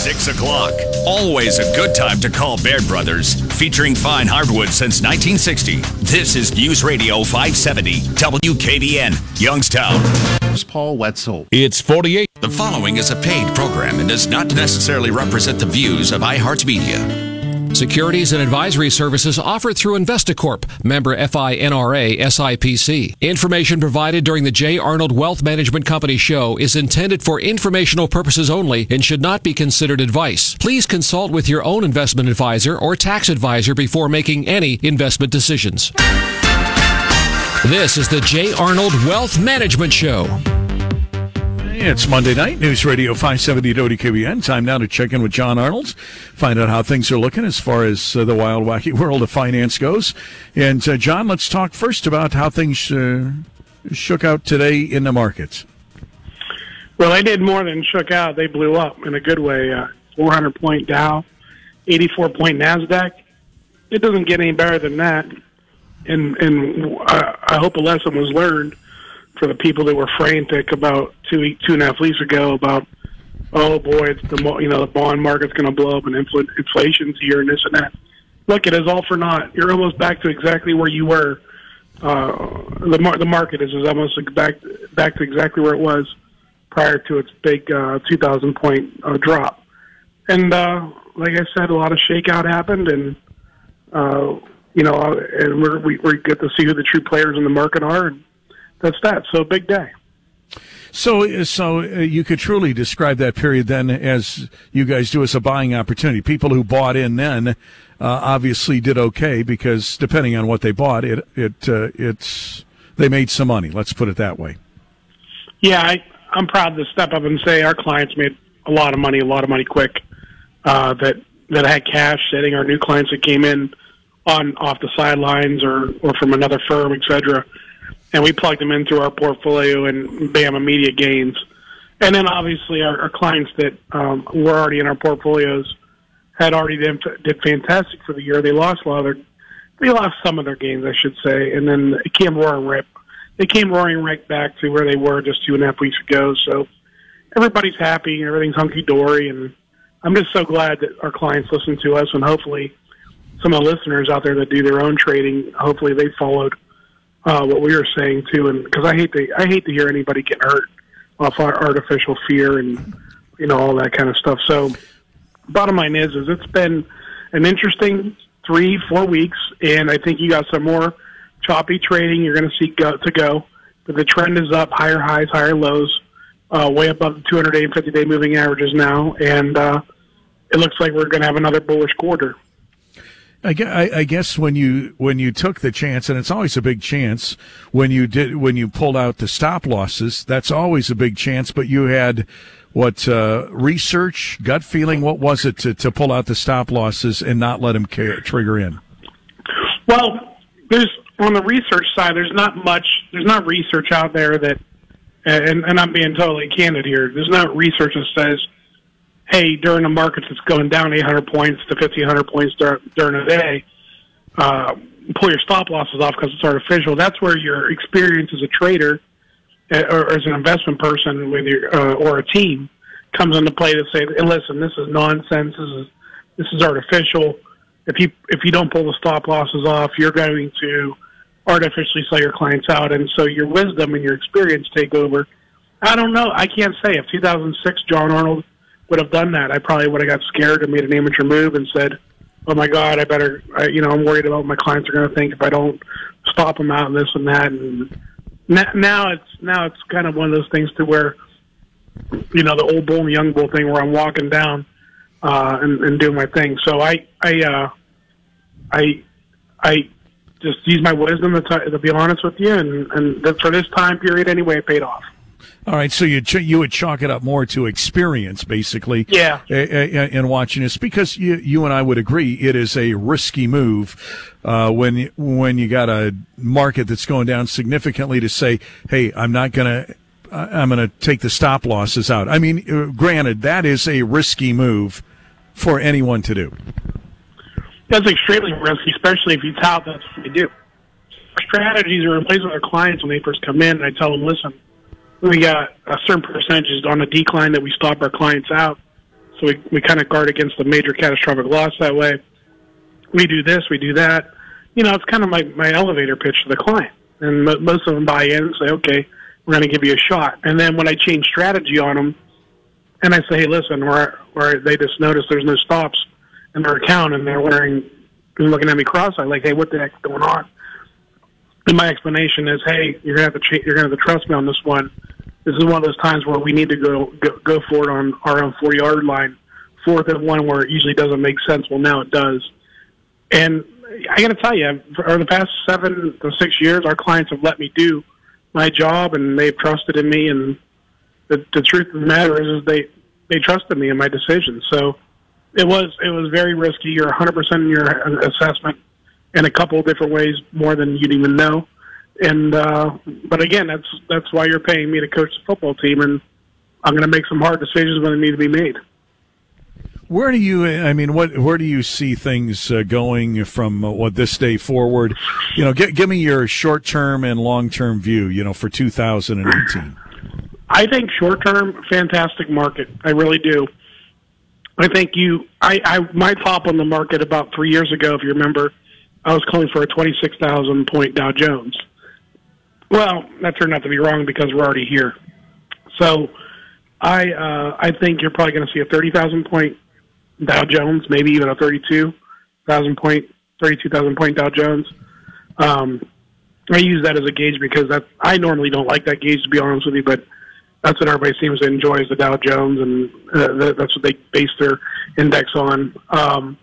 6 o'clock. Always a good time to call Baird Brothers. Featuring fine hardwood since 1960. This is News Radio 570, WKBN, Youngstown. Here's Paul Wetzel. It's 48. The following is a paid program and does not necessarily represent the views of iHeartMedia. Securities and advisory services offered through Investacorp, member FINRA SIPC. Information provided during the J. Arnold Wealth Management Company show is intended for informational purposes only and should not be considered advice. Please consult with your own investment advisor or tax advisor before making any investment decisions. This is the J. Arnold Wealth Management Show. It's Monday night, News Radio 570 WKBN. Time now to check in with John Arnolds, find out how things are looking as far as uh, the wild, wacky world of finance goes. And, uh, John, let's talk first about how things uh, shook out today in the markets. Well, they did more than shook out. They blew up in a good way. Uh, 400 point Dow, 84 point NASDAQ. It doesn't get any better than that. And, and I, I hope a lesson was learned for the people that were frantic about two two and a half weeks ago about oh boy it's the you know the bond market's going to blow up and infl- inflation's here and this and that. Look, it is all for naught. You're almost back to exactly where you were. Uh, the mar- the market is, is almost back back to exactly where it was prior to its big uh, 2,000 point uh, drop. And uh, like I said, a lot of shakeout happened, and uh, you know, and we're, we we get to see who the true players in the market are. And, that's that. So big day. So, so uh, you could truly describe that period then as you guys do as a buying opportunity. People who bought in then uh, obviously did okay because depending on what they bought, it it uh, it's they made some money. Let's put it that way. Yeah, I, I'm proud to step up and say our clients made a lot of money, a lot of money quick. Uh, that that had cash sitting. Our new clients that came in on off the sidelines or or from another firm, et cetera and we plugged them into our portfolio and bam, immediate gains. And then obviously our, our clients that um, were already in our portfolios had already did, did fantastic for the year. They lost a lot of their, they lost some of their gains, I should say, and then it came roaring right, they came roaring right back to where they were just two and a half weeks ago. So everybody's happy, and everything's hunky dory, and I'm just so glad that our clients listen to us, and hopefully some of the listeners out there that do their own trading, hopefully they followed uh, what we were saying too, and because I hate to I hate to hear anybody get hurt off our artificial fear and you know all that kind of stuff. So, bottom line is, is it's been an interesting three four weeks, and I think you got some more choppy trading. You're going to see go to go, but the trend is up, higher highs, higher lows, uh, way above the 200 day and 50 day moving averages now, and uh, it looks like we're going to have another bullish quarter. I, guess when you when you took the chance, and it's always a big chance when you did when you pulled out the stop losses. That's always a big chance. But you had what uh, research, gut feeling. What was it to, to pull out the stop losses and not let them trigger in? Well, there's on the research side. There's not much. There's not research out there that, and, and I'm being totally candid here. There's not research that says hey, during the markets it's going down 800 points to 1500 points dur- during a day, uh, pull your stop losses off because it's artificial. That's where your experience as a trader uh, or as an investment person with your uh, or a team comes into play to say, hey, listen, this is nonsense. This is this is artificial. If you if you don't pull the stop losses off, you're going to artificially sell your clients out, and so your wisdom and your experience take over. I don't know. I can't say if 2006 John Arnold would have done that, I probably would have got scared and made an amateur move and said, "Oh my God, I better," I, you know, I'm worried about what my clients are going to think if I don't stop them out and this and that. And now it's now it's kind of one of those things to where, you know, the old bull and young bull thing where I'm walking down uh, and, and doing my thing. So I I uh, I I just use my wisdom to, t- to be honest with you, and and for this time period anyway, it paid off. All right, so you ch- you would chalk it up more to experience, basically. Yeah. In watching this, because you you and I would agree it is a risky move uh, when when you got a market that's going down significantly to say, hey, I'm not going to. I'm going to take the stop losses out. I mean, uh, granted, that is a risky move for anyone to do. That's extremely risky, especially if you tout that's what they do. Our strategies are in place with our clients when they first come in, and I tell them, listen, we got a certain percentage on a decline that we stop our clients out. So we we kind of guard against the major catastrophic loss that way. We do this, we do that. You know, it's kind of my my elevator pitch to the client, and mo- most of them buy in and say, okay, we're going to give you a shot. And then when I change strategy on them, and I say, hey, listen, where where they just notice there's no stops in their account, and they're they're looking at me cross-eyed, like, hey, what the heck's going on? And my explanation is, hey, you're gonna have to you're gonna have to trust me on this one. This is one of those times where we need to go go, go for it on our own 40 yard line, fourth and one where it usually doesn't make sense. Well, now it does. And I got to tell you, for the past seven to six years, our clients have let me do my job, and they've trusted in me. And the, the truth of the matter is, is they they trusted me in my decision. So it was it was very risky. You're 100 percent in your assessment in a couple of different ways, more than you'd even know. And uh, but again, that's that's why you're paying me to coach the football team, and I'm going to make some hard decisions when they need to be made. Where do you? I mean, what? Where do you see things uh, going from uh, what this day forward? You know, give, give me your short term and long term view. You know, for 2018. I think short term, fantastic market. I really do. I think you. I, I my top on the market about three years ago, if you remember, I was calling for a 26,000 point Dow Jones. Well, that turned out to be wrong because we're already here. So, I uh, I think you're probably going to see a 30,000 point Dow Jones, maybe even a 32,000 point 32,000 point Dow Jones. Um, I use that as a gauge because that I normally don't like that gauge to be honest with you, but that's what everybody seems to enjoy is the Dow Jones, and uh, that's what they base their index on. Um,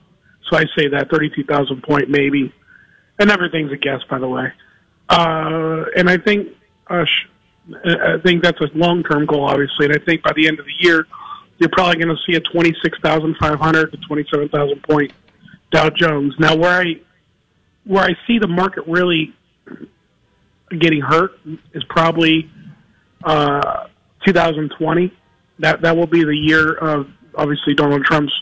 so I say that 32,000 point maybe, and everything's a guess by the way. Uh, and I think uh, I think that's a long term goal, obviously, and I think by the end of the year you're probably going to see a 26,500 to 27,000 point Dow Jones. Now, where I where I see the market really getting hurt is probably uh, 2020. That that will be the year of obviously Donald Trump's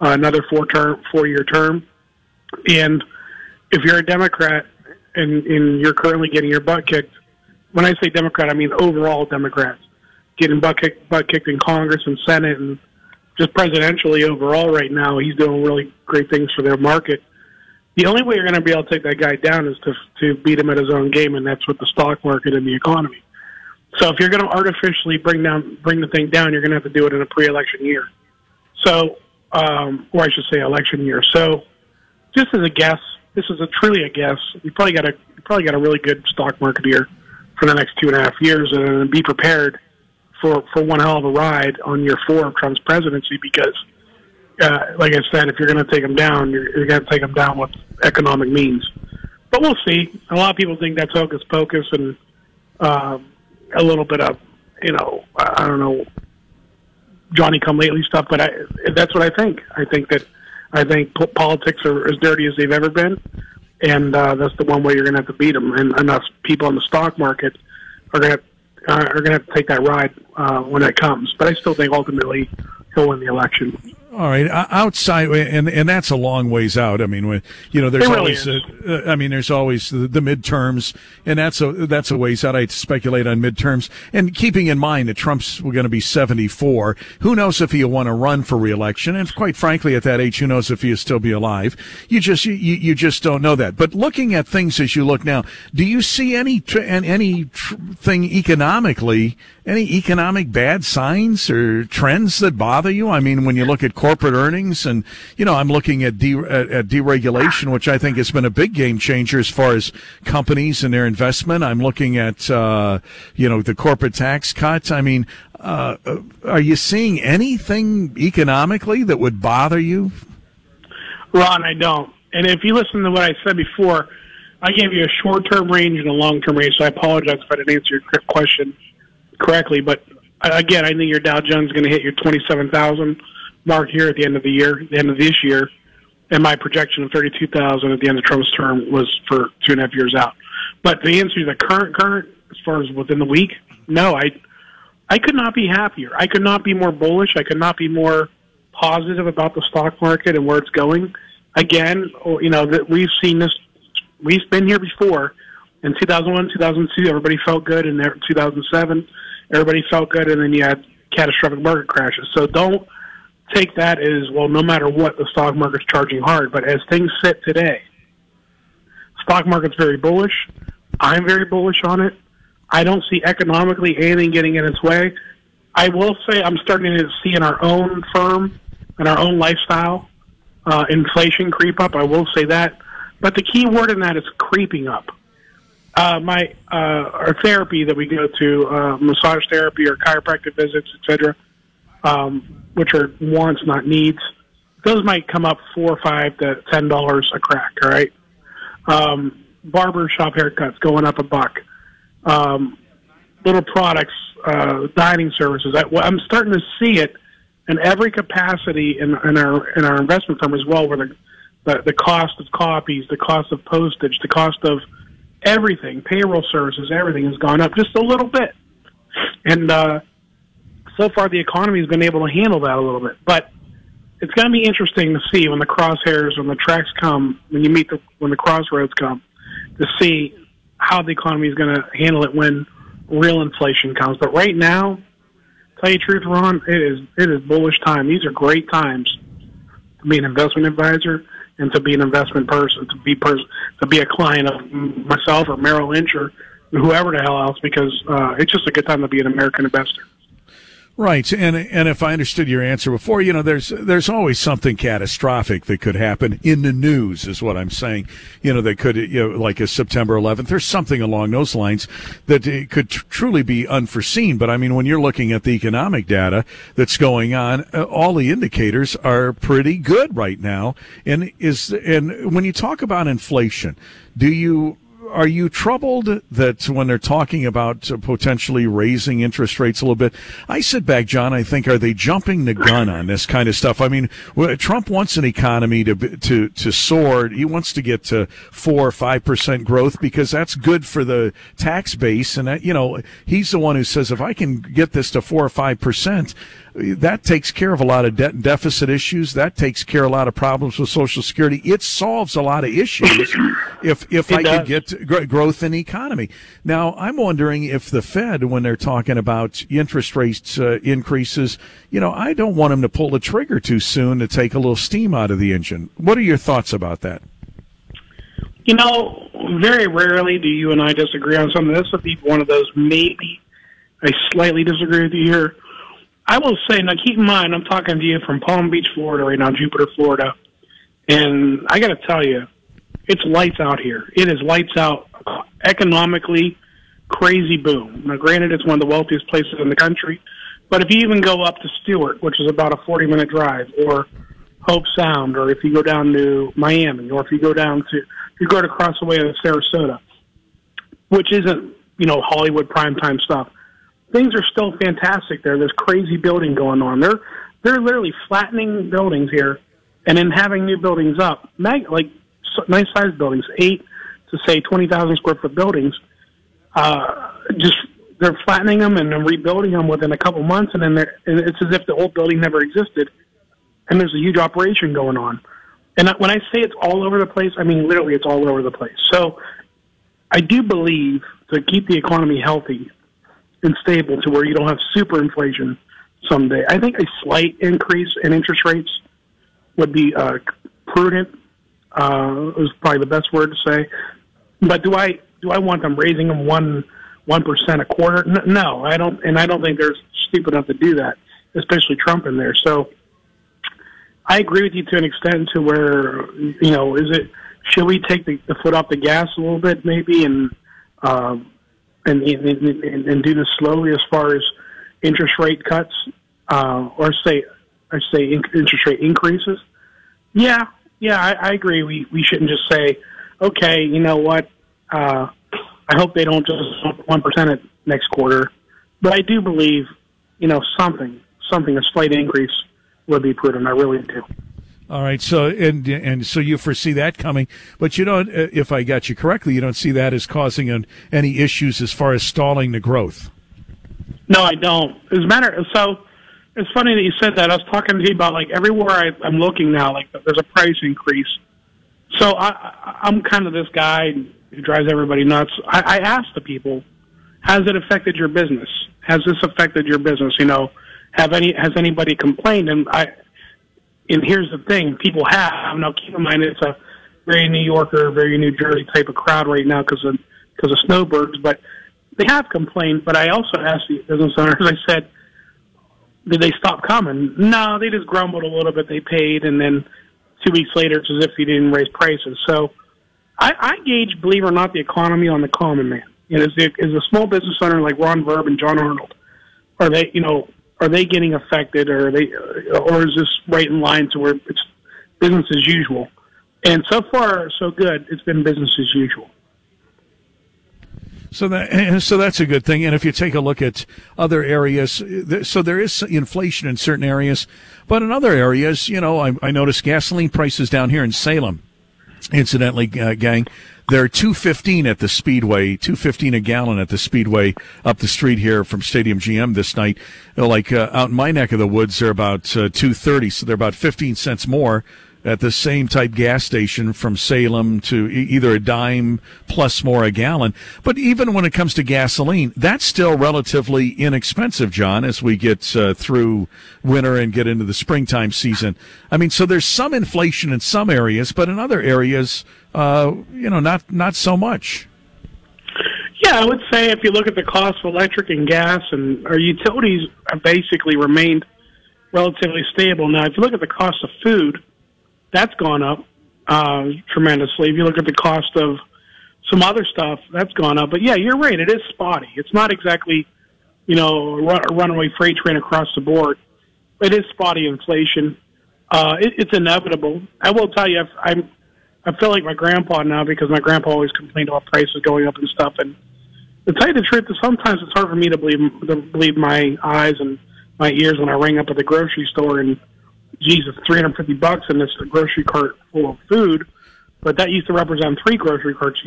uh, another four term four year term. And if you're a Democrat and, and you're currently getting your butt kicked, when I say Democrat, I mean overall Democrats getting butt kicked, butt kicked in Congress and Senate and just presidentially overall right now, he's doing really great things for their market. The only way you're going to be able to take that guy down is to to beat him at his own game, and that's with the stock market and the economy. So if you're going to artificially bring down bring the thing down, you're going to have to do it in a pre-election year. So, um, or I should say, election year. So, just as a guess, this is a truly a guess. You probably got a you probably got a really good stock market here for the next two and a half years, and be prepared for for one hell of a ride on year four of Trump's presidency because. Uh, like I said, if you're going to take him down, you're, you're going to take him down with economic means. But we'll see. A lot of people think that's hocus pocus, and um, a little bit of, you know, I don't know, Johnny come lately stuff, but I, that's what I think. I think that I think politics are as dirty as they've ever been, and uh, that's the one way you're going to have to beat them. And enough people in the stock market are going to uh, are going to have to take that ride uh, when it comes. But I still think ultimately he'll win the election. All right, outside, and and that's a long ways out. I mean, when, you know, there's really always, uh, I mean, there's always the, the, midterms, and that's a that's a ways out. I speculate on midterms, and keeping in mind that Trump's going to be 74. Who knows if he'll want to run for reelection? And quite frankly, at that age, who knows if he'll still be alive? You just you you just don't know that. But looking at things as you look now, do you see any any thing economically, any economic bad signs or trends that bother you? I mean, when you look at corporate earnings. And, you know, I'm looking at, de- at, at, deregulation, which I think has been a big game changer as far as companies and their investment. I'm looking at, uh, you know, the corporate tax cuts. I mean, uh, are you seeing anything economically that would bother you? Ron, I don't. And if you listen to what I said before, I gave you a short term range and a long term range, so I apologize if I didn't answer your question correctly. But uh, again, I think your Dow Jones is going to hit your 27,000 mark here at the end of the year, the end of this year, and my projection of 32,000 at the end of Trump's term was for two and a half years out. But the answer to the current current, as far as within the week, no, I I could not be happier. I could not be more bullish. I could not be more positive about the stock market and where it's going. Again, oh, you know that we've seen this. We've been here before. In 2001, 2002, everybody felt good. In 2007, everybody felt good, and then you had catastrophic market crashes. So don't take that as well. No matter what, the stock market's charging hard. But as things sit today, stock market's very bullish. I'm very bullish on it. I don't see economically anything getting in its way. I will say I'm starting to see in our own firm and our own lifestyle uh, inflation creep up. I will say that, but the key word in that is creeping up. Uh, my uh, our therapy that we go to, uh, massage therapy or chiropractic visits, etc., um, which are wants not needs. Those might come up four or five to ten dollars a crack. All right. Um, barber shop haircuts going up a buck. Um, little products, uh, dining services. I, I'm starting to see it in every capacity in, in our in our investment firm as well, where the, the the cost of copies, the cost of postage, the cost of everything, payroll services, everything has gone up just a little bit. And uh, so far, the economy has been able to handle that a little bit. But it's going to be interesting to see when the crosshairs, when the tracks come, when you meet the when the crossroads come, to see how the economy is going to handle it when real inflation comes. But right now, tell you the truth, Ron, it is it is bullish time. These are great times to be an investment advisor and to be an investment person, to be pers- to be a client of myself or Merrill Lynch or whoever the hell else, because uh, it's just a good time to be an American investor. Right, and and if I understood your answer before, you know, there's there's always something catastrophic that could happen in the news, is what I'm saying. You know, that could, you know, like a September 11th, there's something along those lines that could tr- truly be unforeseen. But I mean, when you're looking at the economic data that's going on, uh, all the indicators are pretty good right now. And is and when you talk about inflation, do you are you troubled that when they're talking about uh, potentially raising interest rates a little bit? I sit back, John. I think are they jumping the gun on this kind of stuff? I mean, Trump wants an economy to to to soar. He wants to get to four or five percent growth because that's good for the tax base. And that, you know, he's the one who says if I can get this to four or five percent, that takes care of a lot of debt and deficit issues. That takes care of a lot of problems with Social Security. It solves a lot of issues if if it I does. could get growth in the economy. Now, I'm wondering if the Fed, when they're talking about interest rates uh, increases, you know, I don't want them to pull the trigger too soon to take a little steam out of the engine. What are your thoughts about that? You know, very rarely do you and I disagree on something. This would be one of those maybe I slightly disagree with you here I will say, now keep in mind, I'm talking to you from Palm Beach, Florida, right now, Jupiter, Florida. And I got to tell you, it's lights out here. It is lights out economically, crazy boom. Now, granted, it's one of the wealthiest places in the country, but if you even go up to Stuart, which is about a 40 minute drive, or Hobe Sound, or if you go down to Miami, or if you go down to, if you go to way to Sarasota, which isn't, you know, Hollywood primetime stuff things are still fantastic there. There's crazy building going on. They're they're literally flattening buildings here, and then having new buildings up, mag, like nice sized buildings, eight to say twenty thousand square foot buildings. Uh, just they're flattening them and then rebuilding them within a couple months, and then they're, and it's as if the old building never existed. And there's a huge operation going on. And when I say it's all over the place, I mean literally it's all over the place. So I do believe to keep the economy healthy, and stable to where you don't have super inflation someday. I think a slight increase in interest rates would be uh, prudent. Uh, is probably the best word to say. But do I do I want them raising them one one percent a quarter? No, I don't, and I don't think they're stupid enough to do that, especially Trump in there. So I agree with you to an extent to where you know, is it should we take the, the foot off the gas a little bit maybe and uh, and, and, and do this slowly as far as interest rate cuts, uh, or say, I say interest rate increases. Yeah, yeah, I, I agree. We we shouldn't just say, okay, you know what? Uh, I hope they don't just one percent next quarter, but I do believe, you know, something, something, a slight increase would be prudent. I really do. All right. So and and so you foresee that coming, but you don't. Uh, if I got you correctly, you don't see that as causing an, any issues as far as stalling the growth. No, I don't. As a matter, so it's funny that you said that. I was talking to you about like everywhere I, I'm looking now, like there's a price increase. So I, I'm kind of this guy who drives everybody nuts. I, I ask the people, has it affected your business? Has this affected your business? You know, have any has anybody complained? And I and here's the thing: people have now. Keep in mind, it's a very New Yorker, very New Jersey type of crowd right now because of because of snowbirds. But they have complained. But I also asked the business owners. I said, "Did they stop coming?" No, they just grumbled a little bit. They paid, and then two weeks later, it's as if they didn't raise prices. So I, I gauge, believe it or not, the economy on the common man. You know, is, the, is a small business owner like Ron Verb and John Arnold, are they, you know, are they getting affected, or they, or is this right in line to where it's business as usual? And so far, so good. It's been business as usual. So that so that's a good thing. And if you take a look at other areas, so there is inflation in certain areas, but in other areas, you know, I, I noticed gasoline prices down here in Salem. Incidentally, uh, gang, they're two fifteen at the Speedway, two fifteen a gallon at the Speedway up the street here from Stadium GM this night. Like uh, out in my neck of the woods, they're about uh, two thirty, so they're about fifteen cents more at the same type gas station from Salem to either a dime plus more a gallon. But even when it comes to gasoline, that's still relatively inexpensive, John, as we get uh, through winter and get into the springtime season. I mean, so there's some inflation in some areas, but in other areas, uh, you know, not, not so much. Yeah, I would say if you look at the cost of electric and gas and our utilities have basically remained relatively stable. Now, if you look at the cost of food, that's gone up uh, tremendously. If you look at the cost of some other stuff, that's gone up. But yeah, you're right. It is spotty. It's not exactly, you know, a runaway freight train across the board. It is spotty inflation. Uh, it, it's inevitable. I will tell you, I'm, I feel like my grandpa now because my grandpa always complained about prices going up and stuff. And to tell you the truth, sometimes it's hard for me to believe to believe my eyes and my ears when I ring up at the grocery store and it's 350 bucks in this grocery cart full of food, but that used to represent three grocery carts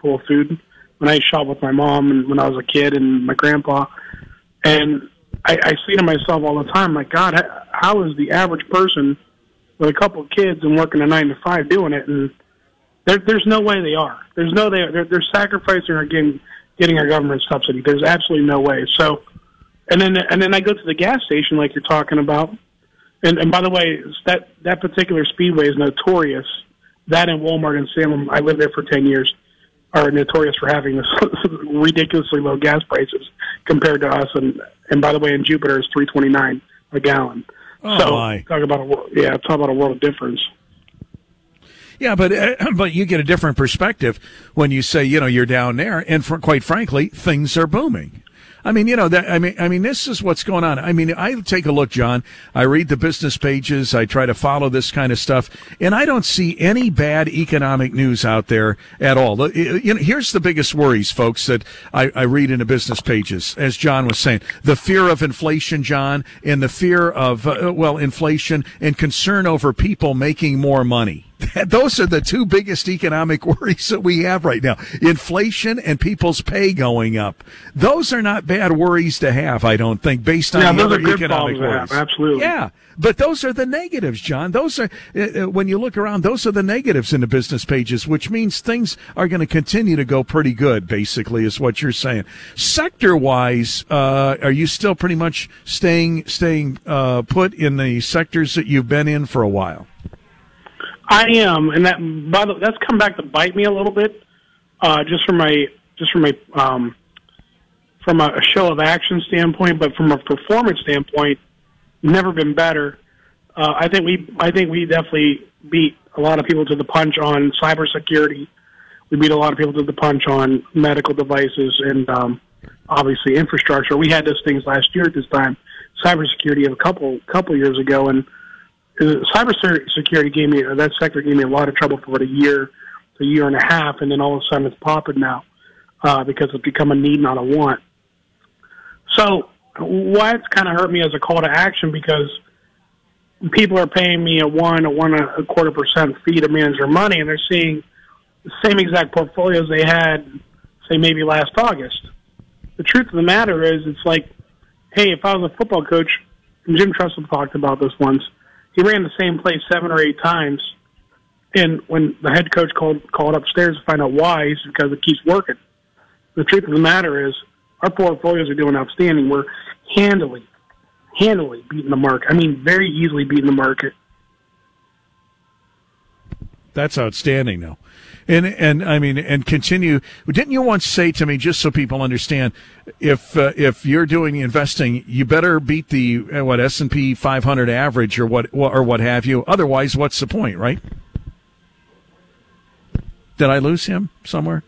full of food when I shop with my mom and when I was a kid and my grandpa. And I, I say to myself all the time, like, God, how is the average person with a couple of kids and working a nine to five doing it? And there, there's no way they are. There's no they they're, they're sacrificing or getting getting our government subsidy. There's absolutely no way. So, and then and then I go to the gas station like you're talking about and, and by the way, that that particular speedway is notorious. That and Walmart in Salem, I lived there for ten years, are notorious for having this ridiculously low gas prices compared to us. And and by the way, in Jupiter, it's three twenty nine a gallon. Oh so my. talk about a yeah, talk about a world of difference. Yeah, but uh, but you get a different perspective when you say you know you're down there, and for, quite frankly, things are booming. I mean, you know, that, I mean, I mean, this is what's going on. I mean, I take a look, John. I read the business pages. I try to follow this kind of stuff, and I don't see any bad economic news out there at all. You know, here's the biggest worries, folks, that I, I read in the business pages, as John was saying, the fear of inflation, John, and the fear of, uh, well, inflation and concern over people making more money. those are the two biggest economic worries that we have right now. Inflation and people's pay going up. Those are not bad worries to have, I don't think, based on yeah, the other economic worries. Absolutely. Yeah. But those are the negatives, John. Those are, uh, uh, when you look around, those are the negatives in the business pages, which means things are going to continue to go pretty good, basically, is what you're saying. Sector wise, uh, are you still pretty much staying, staying, uh, put in the sectors that you've been in for a while? I am, and that by the that's come back to bite me a little bit, uh, just from my just from my um, from a show of action standpoint, but from a performance standpoint, never been better. Uh, I think we I think we definitely beat a lot of people to the punch on cybersecurity. We beat a lot of people to the punch on medical devices and um, obviously infrastructure. We had those things last year at this time. Cybersecurity of a couple couple years ago, and cybersecurity gave me that sector gave me a lot of trouble for about a year, a year and a half, and then all of a sudden it's popping now uh, because it's become a need, not a want. So why it's kind of hurt me as a call to action because people are paying me a one, a one and a quarter percent fee to manage their money, and they're seeing the same exact portfolios they had, say maybe last August. The truth of the matter is, it's like, hey, if I was a football coach, and Jim Tressel talked about this once he ran the same play seven or eight times. And when the head coach called called upstairs to find out why, he said because it keeps working. The truth of the matter is, our portfolios are doing outstanding. We're handily, handily beating the market. I mean, very easily beating the market. That's outstanding, though. And and I mean, and continue. Didn't you once say to me, just so people understand, if uh, if you're doing investing, you better beat the uh, what S and P 500 average or what or what have you. Otherwise, what's the point, right? Did I lose him somewhere?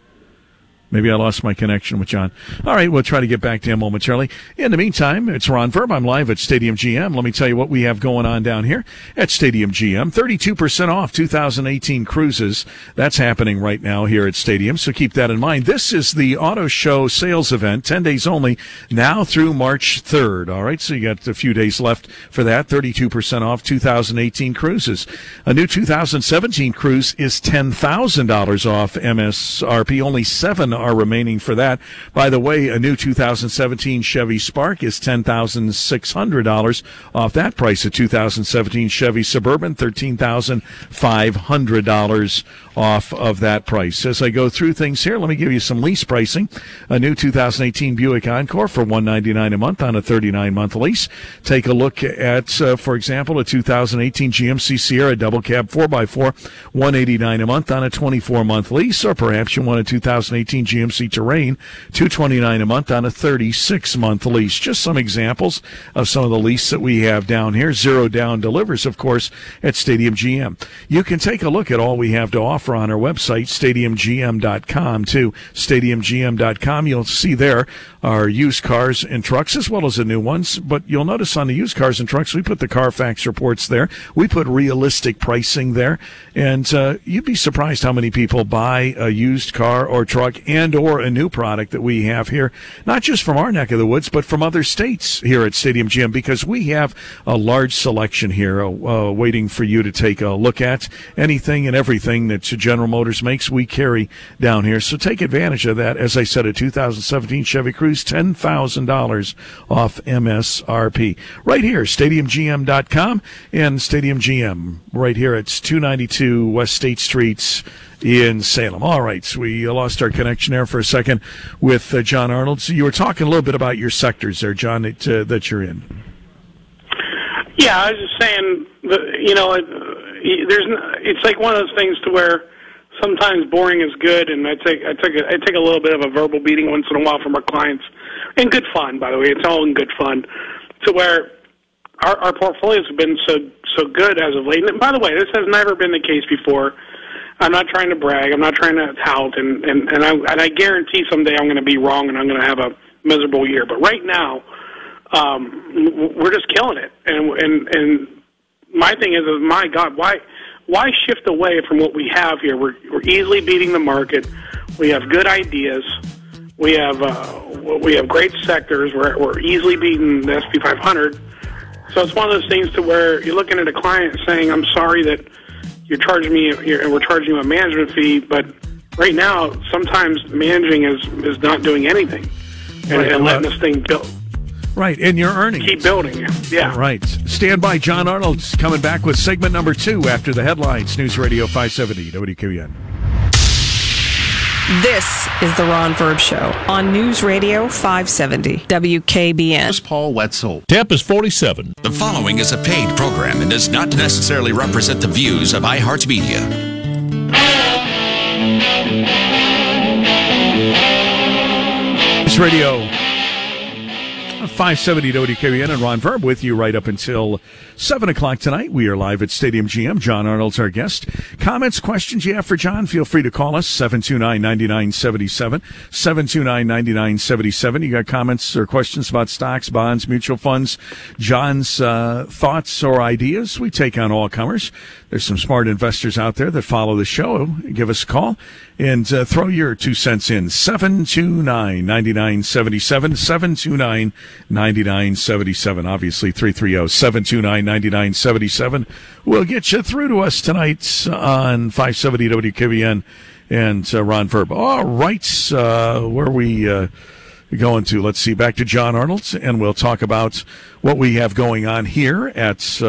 Maybe I lost my connection with John. All right, we'll try to get back to him momentarily. In the meantime, it's Ron Verb. I'm live at Stadium GM. Let me tell you what we have going on down here at Stadium GM. 32% off 2018 Cruzes. That's happening right now here at Stadium, so keep that in mind. This is the auto show sales event, 10 days only, now through March 3rd. All right, so you got a few days left for that. 32% off 2018 Cruzes. A new 2017 Cruze is $10,000 off MSRP. Only seven are remaining for that. By the way, a new 2017 Chevy Spark is $10,600 off that price. A 2017 Chevy Suburban, $13,500 off of that price. As I go through things here, let me give you some lease pricing. A new 2018 Buick Encore for 199 a month on a 39 month lease. Take a look at, uh, for example, a 2018 GMC Sierra double cab 4x4, 189 a month on a 24 month lease, or perhaps you want a 2018 GMC Terrain, 229 a month on a 36 month lease. Just some examples of some of the lease that we have down here. Zero down delivers, of course, at Stadium GM. You can take a look at all we have to offer on our website, stadiumgm.com too. Stadiumgm.com. You'll see there our used cars and trucks as well as the new ones. But you'll notice on the used cars and trucks, we put the Carfax reports there. We put realistic pricing there. And uh, you'd be surprised how many people buy a used car or truck and or a new product that we have here, not just from our neck of the woods, but from other states here at Stadium GM because we have a large selection here uh, uh, waiting for you to take a look at. Anything and everything that General Motors makes, we carry down here. So take advantage of that. As I said, a 2017 Chevy Cruze, $10,000 off MSRP. Right here, stadiumgm.com and Stadium GM right here. It's 292 West State Streets in Salem. All right, so we lost our connection there for a second with uh, John Arnold. So you were talking a little bit about your sectors there, John, that, uh, that you're in. Yeah, I was just saying, you know, there's it's like one of those things to where sometimes boring is good, and I take I take a, I take a little bit of a verbal beating once in a while from our clients, and good fun, by the way. It's all in good fun, to where our, our portfolios have been so so good as of late. And by the way, this has never been the case before. I'm not trying to brag. I'm not trying to tout, and and and I and I guarantee someday I'm going to be wrong and I'm going to have a miserable year. But right now, um, we're just killing it, and and and my thing is, my God, why why shift away from what we have here? We're we're easily beating the market. We have good ideas. We have uh, we have great sectors. We're we're easily beating the SP 500. So it's one of those things to where you're looking at a client saying, "I'm sorry that." You're charging me, you're, we're charging you a management fee, but right now, sometimes managing is is not doing anything and, right. and letting this thing build. Right, and you're earning. Keep building. Yeah. Right. Stand by. John Arnold's coming back with segment number two after the headlines. News Radio 570 WKBN. This is the Ron Verb Show on News Radio 570 WKBN. This Paul Wetzel. Temp is 47. The following is a paid program and does not necessarily represent the views of iHeartMedia. News Radio 570 WKBN and Ron Verb with you right up until 7 o'clock tonight. We are live at Stadium GM. John Arnold's our guest. Comments, questions you have for John, feel free to call us 729-9977, 729-9977. You got comments or questions about stocks, bonds, mutual funds, John's uh, thoughts or ideas. We take on all comers. There's some smart investors out there that follow the show. Give us a call and uh, throw your two cents in. 729 9977. 729 9977. Obviously, 330 729 9977 will get you through to us tonight on 570 WKBN and uh, Ron Verb. All right, uh, where are we uh, going to? Let's see, back to John Arnold, and we'll talk about what we have going on here at.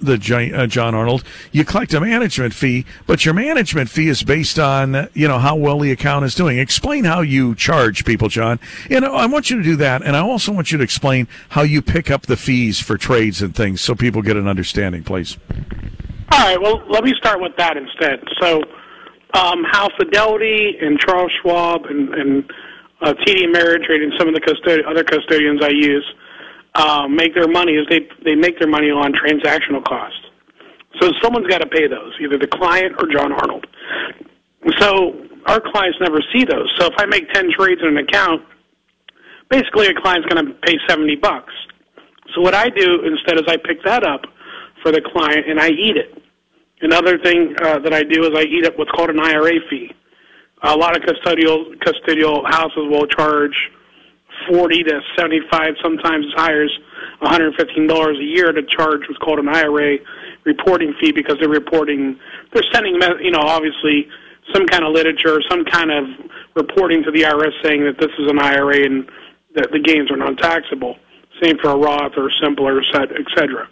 The uh, John Arnold, you collect a management fee, but your management fee is based on you know how well the account is doing. Explain how you charge people, John. And I want you to do that, and I also want you to explain how you pick up the fees for trades and things, so people get an understanding, please. All right. Well, let me start with that instead. So, um, how Fidelity and Charles Schwab and, and uh, TD Ameritrade and some of the custodi- other custodians I use uh, make their money is they they make their money on transactional costs. So someone's got to pay those, either the client or John Arnold. So our clients never see those. So if I make ten trades in an account, basically a client's going to pay seventy bucks. So what I do instead is I pick that up for the client and I eat it. Another thing uh, that I do is I eat up what's called an IRA fee. A lot of custodial custodial houses will charge forty to seventy-five, sometimes as high as one hundred fifteen dollars a year to charge what's called an IRA reporting fee because they're reporting, they're sending, you know, obviously some kind of literature, some kind of reporting to the IRS saying that this is an IRA and that the gains are non-taxable. Same for a Roth or Simpler, et cetera.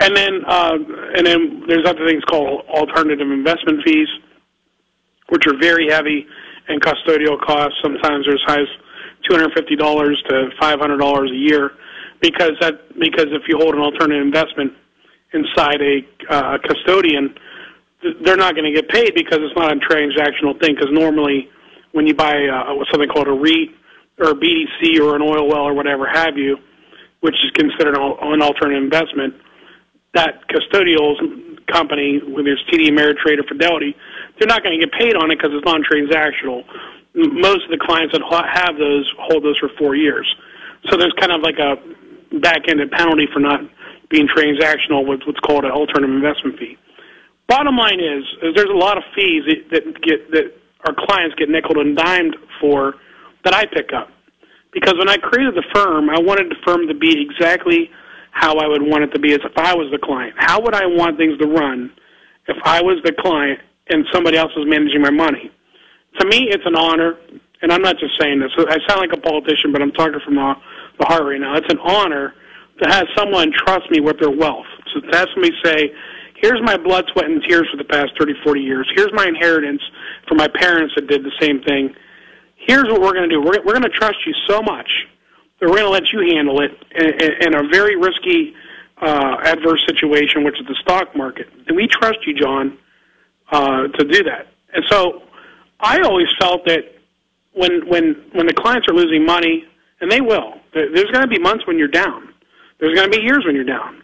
And then, uh, and then there's other things called alternative investment fees, which are very heavy and custodial costs. Sometimes they're as high as $250 to $500 a year because that because if you hold an alternative investment inside a uh, custodian, they're not going to get paid because it's not a transactional thing. Because normally, when you buy uh, something called a REIT or a BDC or an oil well or whatever have you, which is considered an alternative investment, that custodial company, whether it's TD Ameritrade or Fidelity, they're not going to get paid on it because it's non-transactional. Most of the clients that have those hold those for four years. So there's kind of like a back-ended penalty for not being transactional with what's called an alternative investment fee. Bottom line is, is there's a lot of fees that, get that our clients get nickel and dimed for that I pick up. Because when I created the firm, I wanted the firm to be exactly how I would want it to be as if I was the client. How would I want things to run if I was the client and somebody else was managing my money? To me, it's an honor, and I'm not just saying this. I sound like a politician, but I'm talking from the, the heart right now. It's an honor to have someone trust me with their wealth. So to have somebody say, here's my blood, sweat, and tears for the past 30, 40 years. Here's my inheritance from my parents that did the same thing. Here's what we're going to do. We're, we're going to trust you so much that we're going to let you handle it in, in a very risky, uh, adverse situation, which is the stock market. And we trust you, John, uh, to do that. And so I always felt that when, when, when the clients are losing money, and they will, there's going to be months when you're down. There's going to be years when you're down.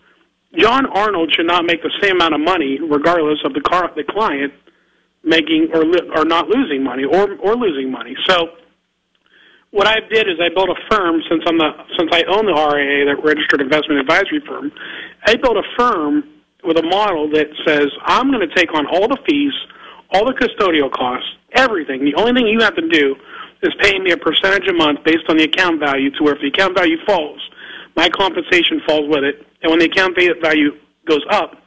John Arnold should not make the same amount of money, regardless of the car, the client making or or not losing money or or losing money. So, what I did is I built a firm since I'm the since I own the RIA, that registered investment advisory firm. I built a firm with a model that says I'm going to take on all the fees, all the custodial costs, everything. The only thing you have to do is pay me a percentage a month based on the account value. To where if the account value falls, my compensation falls with it, and when the account value goes up,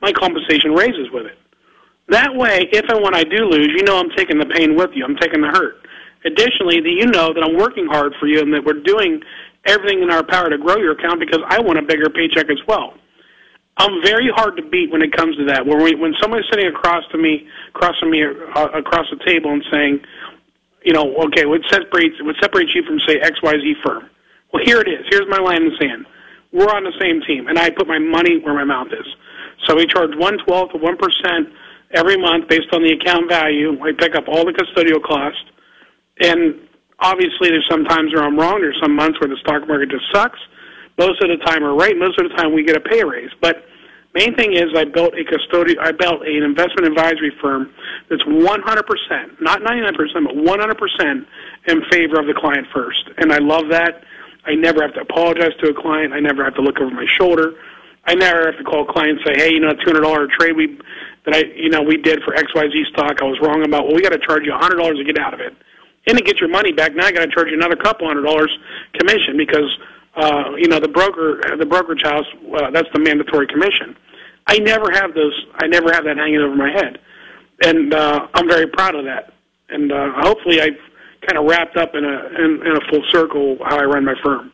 my compensation raises with it. That way, if and when I do lose, you know I'm taking the pain with you. I'm taking the hurt. Additionally, that you know that I'm working hard for you and that we're doing everything in our power to grow your account because I want a bigger paycheck as well. I'm very hard to beat when it comes to that. When we, when someone's sitting across to me, across from me, uh, across the table, and saying, you know, okay, what separates what separates you from say X Y Z firm? Well, here it is. Here's my line in the sand. We're on the same team, and I put my money where my mouth is. So we charge one twelfth of one percent every month based on the account value. We pick up all the custodial costs, and obviously there's some times where I'm wrong. There's some months where the stock market just sucks. Most of the time we're right. Most of the time we get a pay raise. But main thing is I built a custodial, I built an investment advisory firm that's 100%, not 99%, but 100% in favor of the client first. And I love that. I never have to apologize to a client. I never have to look over my shoulder. I never have to call a client and say, "Hey, you know, two hundred dollar trade we that I you know we did for X Y Z stock. I was wrong about. Well, we got to charge you a hundred dollars to get out of it, and to get your money back. Now I got to charge you another couple hundred dollars commission because uh, you know the broker the brokerage house uh, that's the mandatory commission. I never have those. I never have that hanging over my head, and uh, I'm very proud of that. And uh, hopefully, I've kind of wrapped up in a in, in a full circle how I run my firm.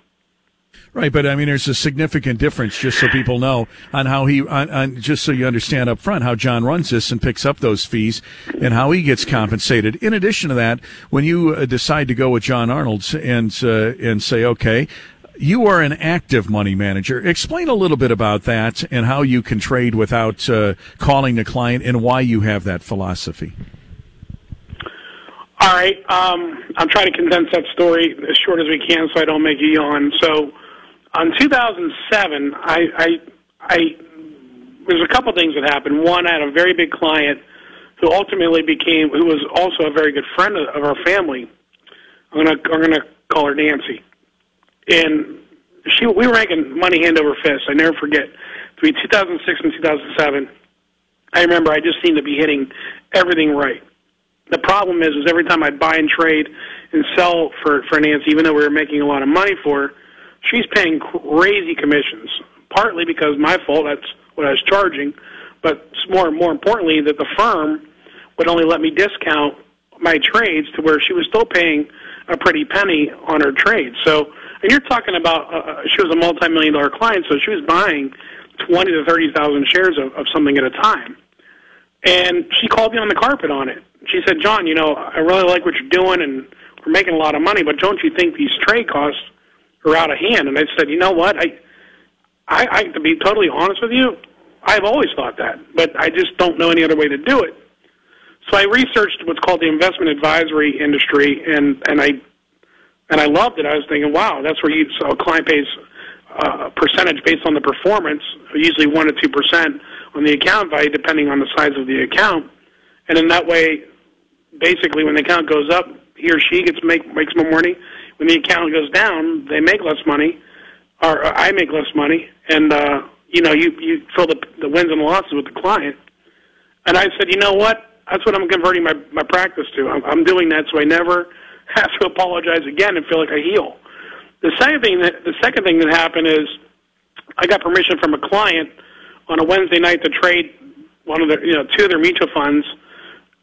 Right, but I mean, there's a significant difference, just so people know, on how he, on, on, just so you understand up front, how John runs this and picks up those fees and how he gets compensated. In addition to that, when you uh, decide to go with John Arnold's and uh, and say, okay, You are an active money manager. Explain a little bit about that and how you can trade without uh, calling the client and why you have that philosophy. All right. Um, I'm trying to condense that story as short as we can so I don't make you yawn. So, on 2007, I, I, I there's a couple things that happened. One, I had a very big client who ultimately became, who was also a very good friend of, of our family. I'm gonna, I'm gonna call her Nancy, and she, we were making money hand over fist. I never forget. Between 2006 and 2007, I remember I just seemed to be hitting everything right. The problem is, is every time I'd buy and trade and sell for for Nancy, even though we were making a lot of money for her, she's paying crazy commissions. Partly because my fault. That's what I was charging, but more more importantly, that the firm would only let me discount my trades to where she was still paying a pretty penny on her trades. So, and you're talking about uh, uh she was a multi-million dollar client, so she was buying twenty to thirty thousand shares of, of something at a time. And she called me on the carpet on it. She said, "John, you know, I really like what you're doing, and we're making a lot of money, but don't you think these trade costs are out of hand?" And I said, "You know what? I, I, I to be totally honest with you, I've always thought that, but I just don't know any other way to do it." So I researched what's called the investment advisory industry, and and I and I loved it. I was thinking, wow, that's where you so a client pays uh, a percentage based on the performance, usually one to two percent on the account value, depending on the size of the account. And in that way, basically, when the account goes up, he or she gets make makes more money. When the account goes down, they make less money, or, or I make less money, and uh, you know, you you fill the the wins and losses with the client. And I said, you know what? That's what I'm converting my my practice to. I'm, I'm doing that so I never have to apologize again and feel like a heel. The second thing that the second thing that happened is I got permission from a client on a Wednesday night to trade one of the you know two of their mutual funds,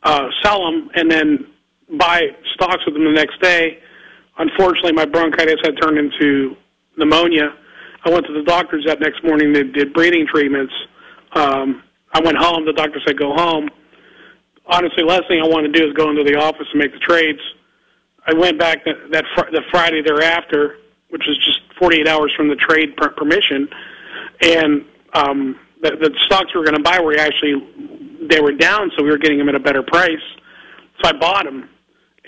uh, sell them, and then buy stocks with them the next day. Unfortunately, my bronchitis had turned into pneumonia. I went to the doctors that next morning. They did breathing treatments. Um, I went home. The doctor said go home. Honestly, last thing I wanted to do is go into the office and make the trades. I went back that, that fr- the Friday thereafter, which was just 48 hours from the trade per- permission, and um, the, the stocks we were going to buy were actually they were down, so we were getting them at a better price. So I bought them,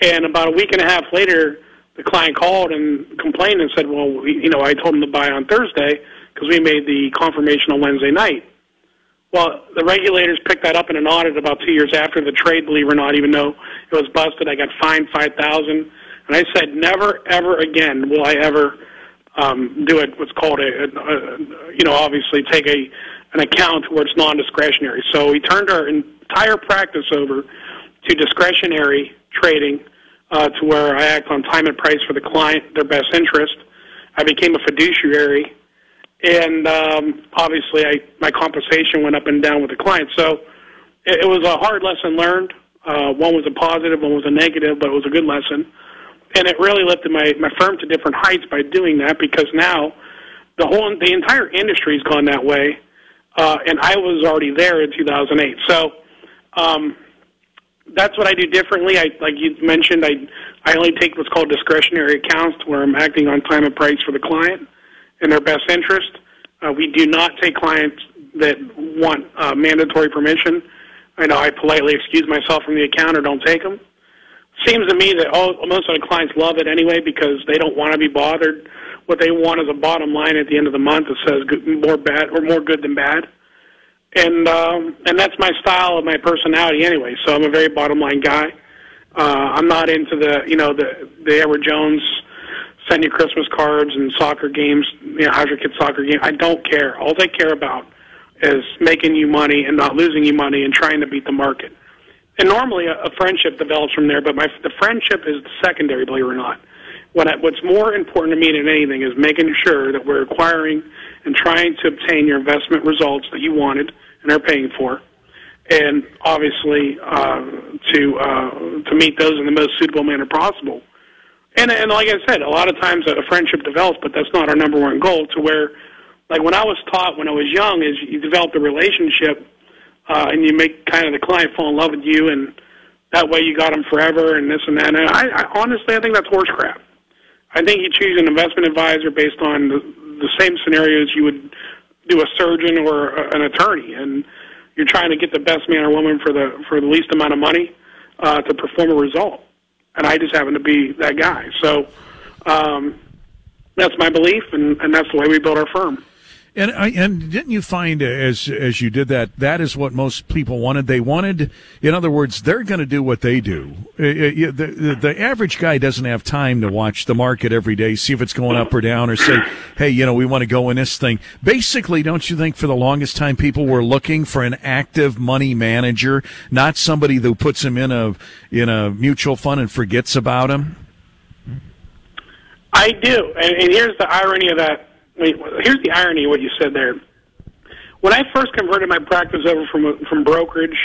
and about a week and a half later, the client called and complained and said, "Well, we, you know, I told him to buy on Thursday because we made the confirmation on Wednesday night." Well, the regulators picked that up in an audit about two years after the trade. Believe it or not, even though it was busted, I got fined five thousand, and I said, "Never, ever again will I ever." Um, do it what's called a, a, a you know obviously take a an account where it's non-discretionary. So we turned our entire practice over to discretionary trading, uh, to where I act on time and price for the client, their best interest. I became a fiduciary, and um, obviously, I my compensation went up and down with the client. So it, it was a hard lesson learned. Uh, one was a positive, one was a negative, but it was a good lesson, and it really lifted my my firm to different heights by doing that because now the whole the entire industry's gone that way uh, and I was already there in 2008. So um, that's what I do differently. I like you mentioned. I I only take what's called discretionary accounts, where I'm acting on time and price for the client in their best interest. Uh, we do not take clients that want uh, mandatory permission. I know I politely excuse myself from the account or don't take them. Seems to me that all, most of the clients love it anyway because they don't want to be bothered what they want is a bottom line at the end of the month that says good, more bad or more good than bad. And um, and that's my style of my personality anyway. So I'm a very bottom line guy. Uh, I'm not into the you know the the Edward Jones send you Christmas cards and soccer games. You know, how's your kid soccer game? I don't care. All they care about is making you money and not losing you money and trying to beat the market. And normally a, a friendship develops from there, but my the friendship is secondary, believe it or not what I, what's more important to me than anything is making sure that we're acquiring and trying to obtain your investment results that you wanted and are paying for, and obviously uh, to uh, to meet those in the most suitable manner possible. And and like I said, a lot of times a friendship develops, but that's not our number one goal. To where, like when I was taught when I was young, is you develop a relationship, uh, and you make kind of the client fall in love with you, and that way you got them forever, and this and that. And I, I honestly, I think that's horse crap I think you choose an investment advisor based on the, the same scenarios you would do a surgeon or a, an attorney, and you're trying to get the best man or woman for the for the least amount of money uh, to perform a result. And I just happen to be that guy. So um, that's my belief, and, and that's the way we build our firm. And and didn't you find uh, as as you did that that is what most people wanted? They wanted, in other words, they're going to do what they do. Uh, uh, the, the, the average guy doesn't have time to watch the market every day, see if it's going up or down, or say, hey, you know, we want to go in this thing. Basically, don't you think for the longest time people were looking for an active money manager, not somebody who puts them in a in a mutual fund and forgets about them? I do, and, and here's the irony of that Wait, here's the irony of what you said there. When I first converted my practice over from from brokerage,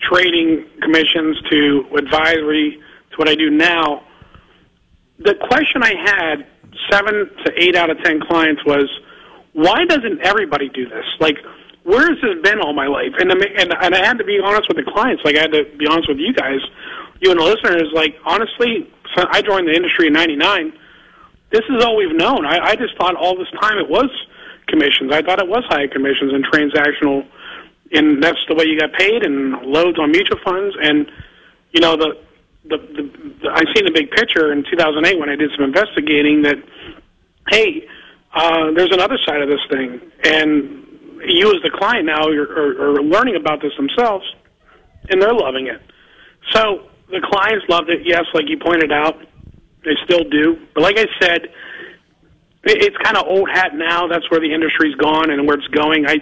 trading commissions to advisory to what I do now, the question I had seven to eight out of ten clients was, why doesn't everybody do this? Like, where has this been all my life? And and and I had to be honest with the clients. Like I had to be honest with you guys, you and the listeners. Like honestly, I joined the industry in '99 this is all we've known. I, I just thought all this time it was commissions. I thought it was high commissions and transactional, and that's the way you got paid, and loads on mutual funds. And you know the the, the, the I seen the big picture in 2008 when I did some investigating that hey, uh, there's another side of this thing, and you as the client now are, are, are learning about this themselves, and they're loving it. So the clients loved it. Yes, like you pointed out they still do. But like I said, it's kind of old hat now. That's where the industry's gone and where it's going. I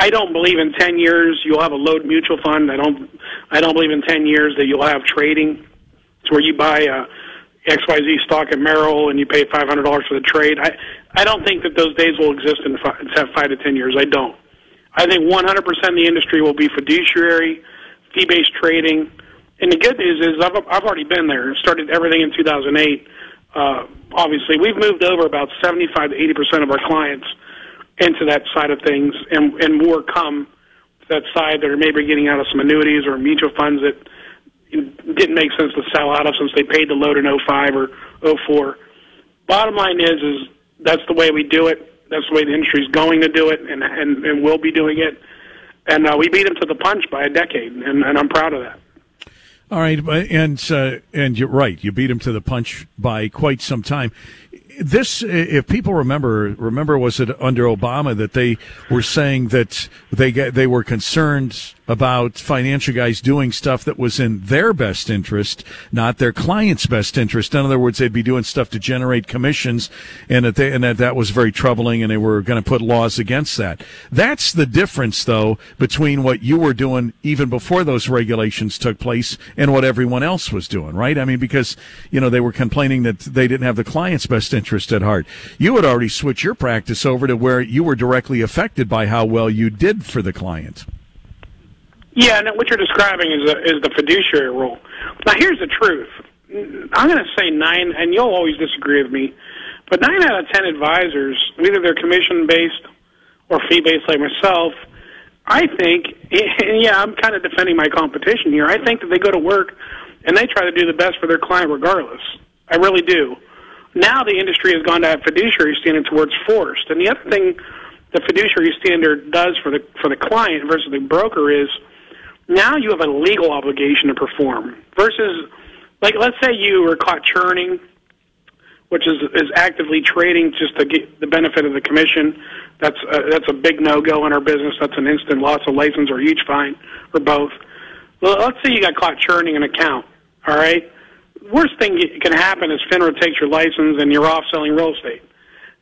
I don't believe in 10 years you'll have a load mutual fund. I don't I don't believe in 10 years that you'll have trading. It's where you buy uh, a XYZ stock at Merrill and you pay $500 for the trade. I I don't think that those days will exist in five, 5 to 10 years. I don't. I think 100% of the industry will be fiduciary, fee-based trading and the good news is I've I've already been there. Started everything in 2008. Uh, obviously, we've moved over about 75 to 80 percent of our clients into that side of things, and and more come to that side that are maybe getting out of some annuities or mutual funds that didn't make sense to sell out of since they paid the load in 05 or 04. Bottom line is is that's the way we do it. That's the way the industry's going to do it, and and, and will be doing it. And uh, we beat them to the punch by a decade, and, and I'm proud of that. All right, and uh, and you're right. You beat him to the punch by quite some time this, if people remember, remember was it under Obama that they were saying that they get, they were concerned about financial guys doing stuff that was in their best interest, not their client's best interest. In other words, they'd be doing stuff to generate commissions, and that they, and that that was very troubling, and they were going to put laws against that. That's the difference, though, between what you were doing even before those regulations took place and what everyone else was doing, right? I mean, because you know they were complaining that they didn't have the client's best interest interest at heart. You had already switched your practice over to where you were directly affected by how well you did for the client. Yeah, and what you're describing is a, is the fiduciary rule. Now, here's the truth. I'm going to say nine, and you'll always disagree with me, but nine out of ten advisors, either they're commission based or fee based, like myself. I think, and yeah, I'm kind of defending my competition here. I think that they go to work and they try to do the best for their client regardless. I really do. Now the industry has gone to a fiduciary standard towards forced. And the other thing the fiduciary standard does for the for the client versus the broker is now you have a legal obligation to perform versus like let's say you were caught churning which is is actively trading just to get the benefit of the commission that's a, that's a big no go in our business that's an instant loss of license or huge fine or both well let's say you got caught churning an account all right worst thing can happen is FINRA takes your license and you're off selling real estate.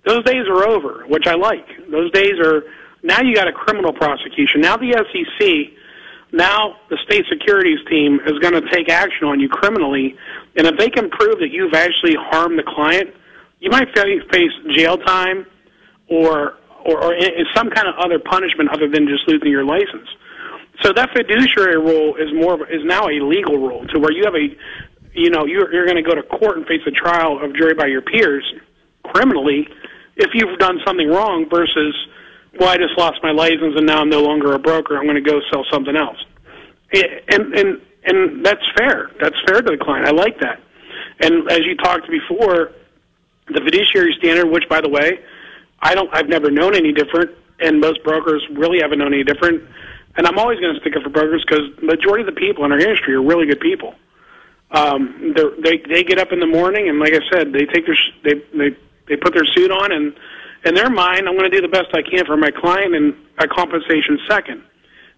Those days are over, which I like. Those days are now you got a criminal prosecution. Now the SEC, now the state securities team is going to take action on you criminally, and if they can prove that you've actually harmed the client, you might face jail time or or, or some kind of other punishment other than just losing your license. So that fiduciary rule is more is now a legal rule to where you have a you know you're you're going to go to court and face a trial of jury by your peers criminally if you've done something wrong versus well I just lost my license and now I'm no longer a broker I'm going to go sell something else and and and that's fair that's fair to the client I like that and as you talked before The fiduciary standard, which by the way, I don't, I've never known any different, and most brokers really haven't known any different. And I'm always going to stick up for brokers because majority of the people in our industry are really good people. Um, they they get up in the morning and, like I said, they take their they they they put their suit on and in their mind, I'm going to do the best I can for my client and a compensation second.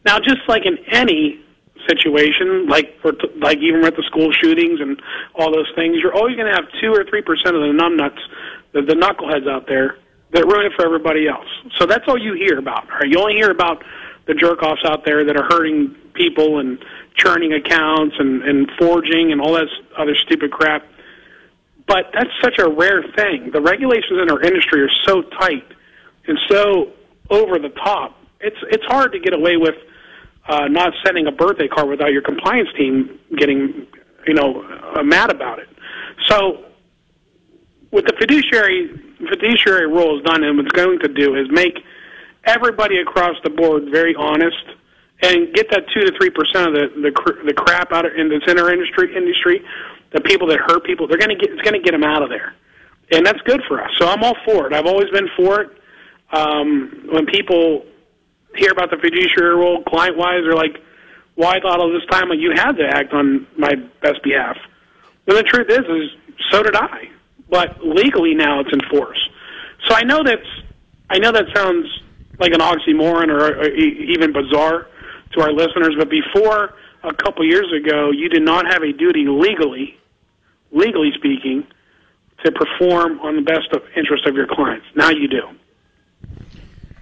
Now, just like in any situation, like for like even with the school shootings and all those things, you're always going to have two or three percent of the numbnuts, the, the knuckleheads out there that ruin it for everybody else. So that's all you hear about. Right? You only hear about the jerk offs out there that are hurting people and churning accounts and, and forging and all that other stupid crap. But that's such a rare thing. The regulations in our industry are so tight and so over the top. It's it's hard to get away with uh, not sending a birthday card without your compliance team getting you know uh, mad about it. So what the fiduciary fiduciary rule is done and what's going to do is make everybody across the board very honest and get that two to three percent of the the, cr- the crap out of in the center industry industry, the people that hurt people, they're going to get it's going to get them out of there, and that's good for us. So I'm all for it. I've always been for it. Um, when people hear about the fiduciary rule, client wise, they're like, "Why well, thought all this time like you had to act on my best behalf?" And the truth is, is so did I. But legally now it's enforced. So I know that's I know that sounds like an oxymoron or, or even bizarre to our listeners, but before a couple years ago, you did not have a duty legally, legally speaking, to perform on the best of interest of your clients. Now you do.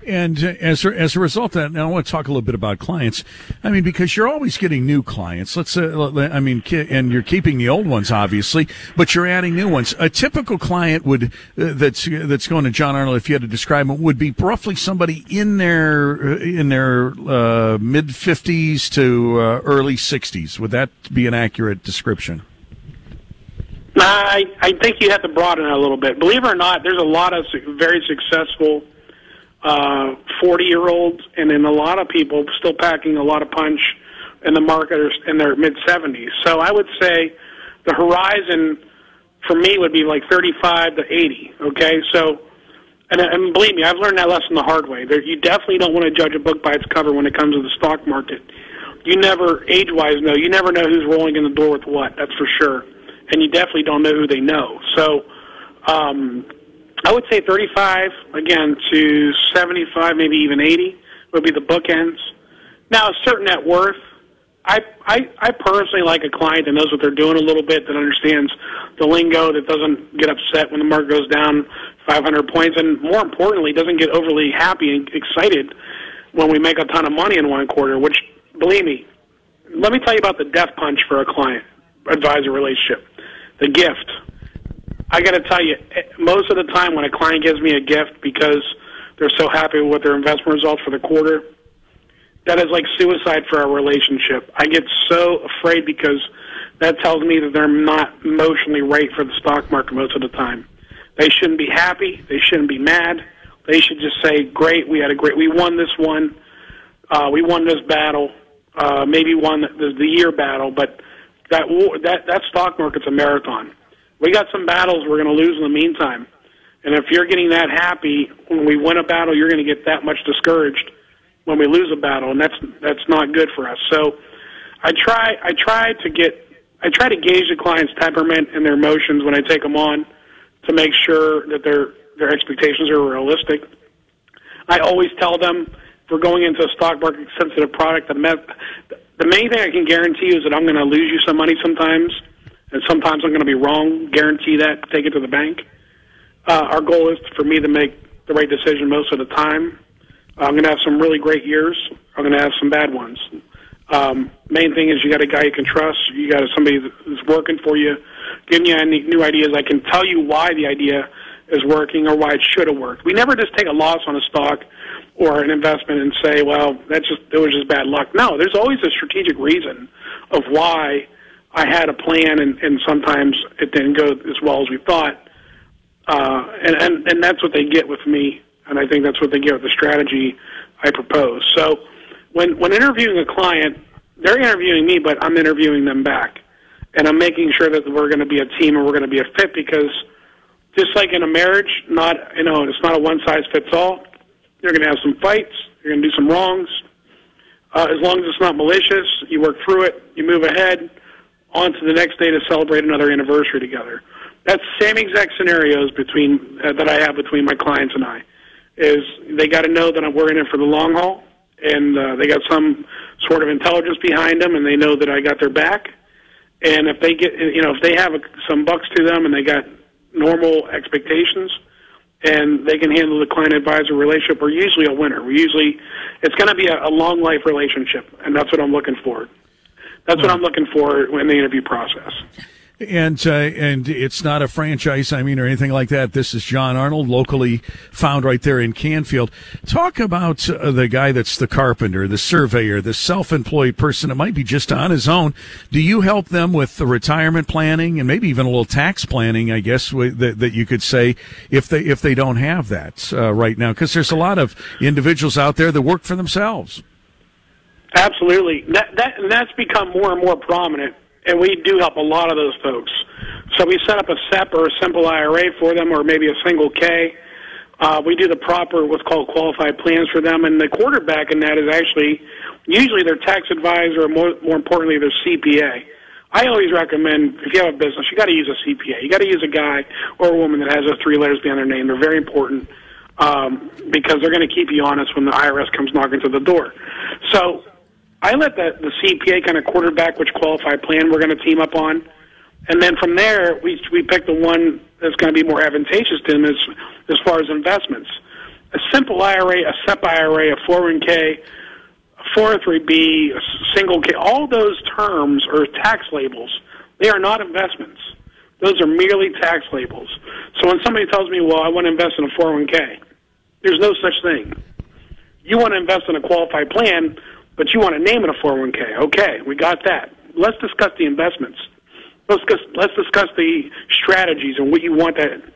And as a, as a result of that, now I want to talk a little bit about clients. I mean, because you're always getting new clients. Let's, uh, I mean, and you're keeping the old ones, obviously, but you're adding new ones. A typical client would uh, that's that's going to John Arnold, if you had to describe it, would be roughly somebody in their uh, in their uh, mid fifties to uh, early sixties. Would that be an accurate description? I I think you have to broaden it a little bit. Believe it or not, there's a lot of very successful uh, 40 year olds, and then a lot of people still packing a lot of punch in the market in their mid 70s. So I would say the horizon for me would be like 35 to 80. Okay, so and, and believe me, I've learned that lesson the hard way. There, you definitely don't want to judge a book by its cover when it comes to the stock market. You never, age-wise, know. You never know who's rolling in the door with what. That's for sure. And you definitely don't know who they know. So, um, I would say 35 again to 75, maybe even 80 would be the bookends. Now, a certain net worth. I, I I personally like a client that knows what they're doing a little bit, that understands the lingo, that doesn't get upset when the market goes down 500 points, and more importantly, doesn't get overly happy and excited when we make a ton of money in one quarter. Which, believe me, let me tell you about the death punch for a client advisor relationship. The gift I got to tell you, most of the time when a client gives me a gift because they're so happy with their investment results for the quarter, that is like suicide for our relationship. I get so afraid because that tells me that they're not emotionally right for the stock market most of the time. They shouldn't be happy. They shouldn't be mad. They should just say, "Great, we had a great. We won this one. Uh, we won this battle. Uh, maybe won the, the year battle, but that that that stock market's a marathon." We got some battles we're going to lose in the meantime. And if you're getting that happy when we win a battle, you're going to get that much discouraged when we lose a battle, and that's that's not good for us. So I try I try to get I try to gauge the client's temperament and their emotions when I take them on to make sure that their their expectations are realistic. I always tell them if we're going into a stock market sensitive product, the, the main thing I can guarantee you is that I'm going to lose you some money sometimes and sometimes I'm going to be wrong. Guarantee that. Take it to the bank. Uh, our goal is for me to make the right decision most of the time. I'm going to have some really great years. I'm going to have some bad ones. Um, main thing is you got a guy you can trust. You got somebody that's working for you, giving you any new ideas. I can tell you why the idea is working or why it should have worked. We never just take a loss on a stock or an investment and say, well, that's just it was just bad luck. No, there's always a strategic reason of why I had a plan, and, and sometimes it didn't go as well as we thought. Uh, and, and, and that's what they get with me, and I think that's what they get with the strategy I propose. So when, when interviewing a client, they're interviewing me, but I'm interviewing them back. And I'm making sure that we're going to be a team and we're going to be a fit because just like in a marriage, not you know, it's not a one size fits all. You're going to have some fights. You're going to do some wrongs. Uh, as long as it's not malicious, you work through it. You move ahead on to the next day to celebrate another anniversary together. That's same exact scenarios between uh, that I have between my clients and I. Is they got to know that we're in it for the long haul, and uh, they got some sort of intelligence behind them, and they know that I got their back. And if they get, you know, if they have a, some bucks to them, and they got normal expectations, and they can handle the client advisor relationship, we're usually a winner. We usually, it's going to be a, a long life relationship, and that's what I'm looking for. That's what I'm looking for in the interview process. And uh, and it's not a franchise, I mean, or anything like that. This is John Arnold, locally found right there in Canfield. Talk about uh, the guy that's the carpenter, the surveyor, the self-employed person. It might be just on his own. Do you help them with the retirement planning and maybe even a little tax planning? I guess that, that you could say if they if they don't have that uh, right now, because there's a lot of individuals out there that work for themselves. Absolutely, that, that and that's become more and more prominent and we do help a lot of those folks. So we set up a SEP or a simple IRA for them, or maybe a single K. Uh, we do the proper what's called qualified plans for them, and the quarterback in that is actually usually their tax advisor, or more, more importantly, their CPA. I always recommend if you have a business, you got to use a CPA. You got to use a guy or a woman that has those three letters behind their name. They're very important um, because they're going to keep you honest when the IRS comes knocking to the door. So I let the, the CPA kind of quarterback which qualified plan we're going to team up on, and then from there we we pick the one that's going to be more advantageous to them as as far as investments. A simple IRA, a SEP IRA, a 401k, a 403b, a oh single K, all those terms are tax labels. They are not investments. Those are merely tax labels. So when somebody tells me, well, I want to invest in a 401k, there's no such thing. You want to invest in a qualified plan, but you want to name it a 401k. Okay, we got that. Let's discuss the investments. Let's discuss, let's discuss the strategies and what you want that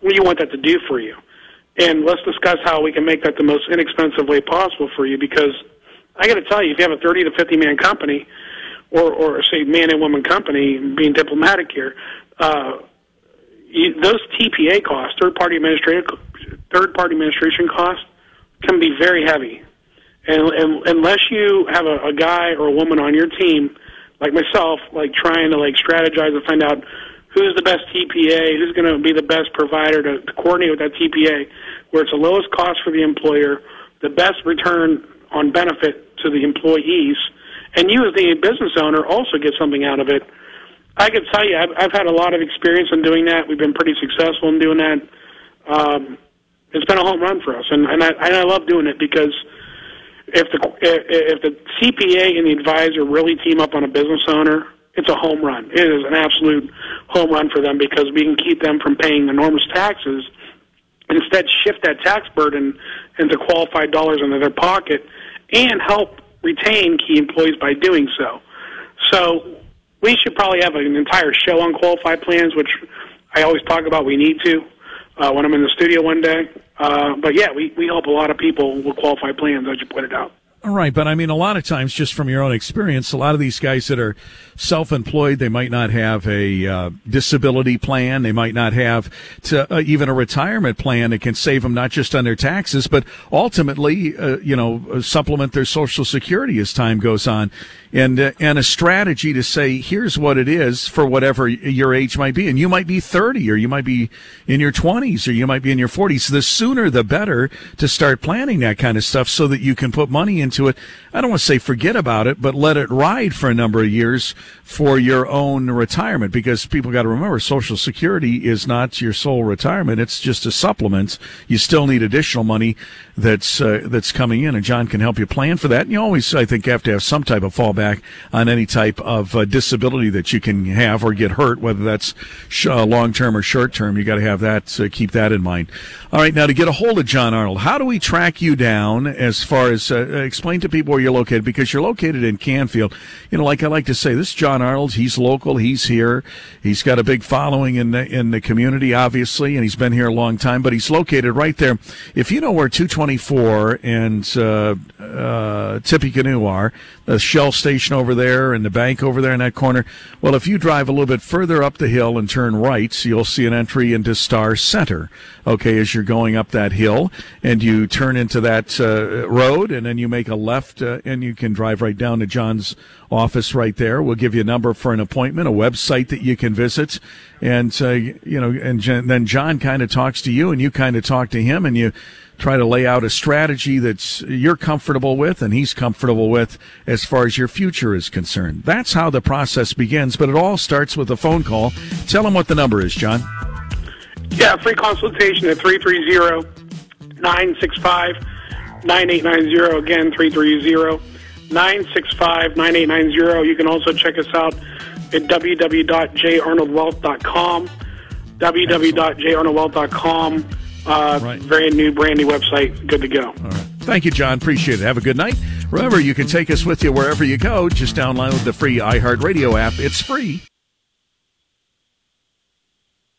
what you want that to do for you. And let's discuss how we can make that the most inexpensive way possible for you because I got to tell you, if you have a 30 to 50 man company, or, or say man and woman company, being diplomatic here, uh, you, those TPA costs, third party administrative, third party administration costs, can be very heavy. And, and unless you have a, a guy or a woman on your team, like myself, like trying to like strategize and find out who's the best TPA, who's going to be the best provider to, to coordinate with that TPA, where it's the lowest cost for the employer, the best return on benefit to the employees, and you as the business owner also get something out of it. I can tell you, I've, I've had a lot of experience in doing that. We've been pretty successful in doing that. Um, it's been a home run for us, and, and I and I love doing it because if the if the CPA and the advisor really team up on a business owner, it's a home run. It is an absolute home run for them because we can keep them from paying enormous taxes. Instead, shift that tax burden into qualified dollars into their pocket and help retain key employees by doing so. So we should probably have an entire show on qualified plans, which I always talk about. We need to uh, when I'm in the studio one day. Uh, but yeah, we, we help a lot of people with qualified plans, as you pointed out. Right, but I mean, a lot of times, just from your own experience, a lot of these guys that are self-employed, they might not have a uh, disability plan, they might not have to, uh, even a retirement plan that can save them not just on their taxes, but ultimately, uh, you know, supplement their Social Security as time goes on, and uh, and a strategy to say, here's what it is for whatever your age might be, and you might be 30, or you might be in your 20s, or you might be in your 40s. The sooner the better to start planning that kind of stuff, so that you can put money in into it. I don't want to say forget about it, but let it ride for a number of years for your own retirement because people got to remember Social Security is not your sole retirement. It's just a supplement. You still need additional money that's, uh, that's coming in and John can help you plan for that. And you always, I think, have to have some type of fallback on any type of uh, disability that you can have or get hurt, whether that's sh- uh, long term or short term. You got to have that, uh, keep that in mind. All right. Now to get a hold of John Arnold, how do we track you down as far as, uh, explain to people where you're located because you're located in Canfield. You know, like I like to say, this John Arnold. He's local. He's here. He's got a big following in the in the community, obviously, and he's been here a long time. But he's located right there. If you know where 220 I-24 and uh, uh, Tippecanoe are, the Shell station over there and the bank over there in that corner. Well, if you drive a little bit further up the hill and turn right, you'll see an entry into Star Center. Okay, as you're going up that hill, and you turn into that uh, road, and then you make a left, uh, and you can drive right down to John's office right there. We'll give you a number for an appointment, a website that you can visit, and uh, you know, and then John kind of talks to you, and you kind of talk to him, and you try to lay out a strategy that's you're comfortable with and he's comfortable with as far as your future is concerned. That's how the process begins, but it all starts with a phone call. Tell him what the number is, John. Yeah, free consultation at 330-965-9890. Again, 330-965-9890. You can also check us out at www.jarnoldwealth.com www.jarnoldwealth.com uh, right. Very new, brand new website. Good to go. All right. Thank you, John. Appreciate it. Have a good night. Remember, you can take us with you wherever you go. Just download the free iHeartRadio app. It's free.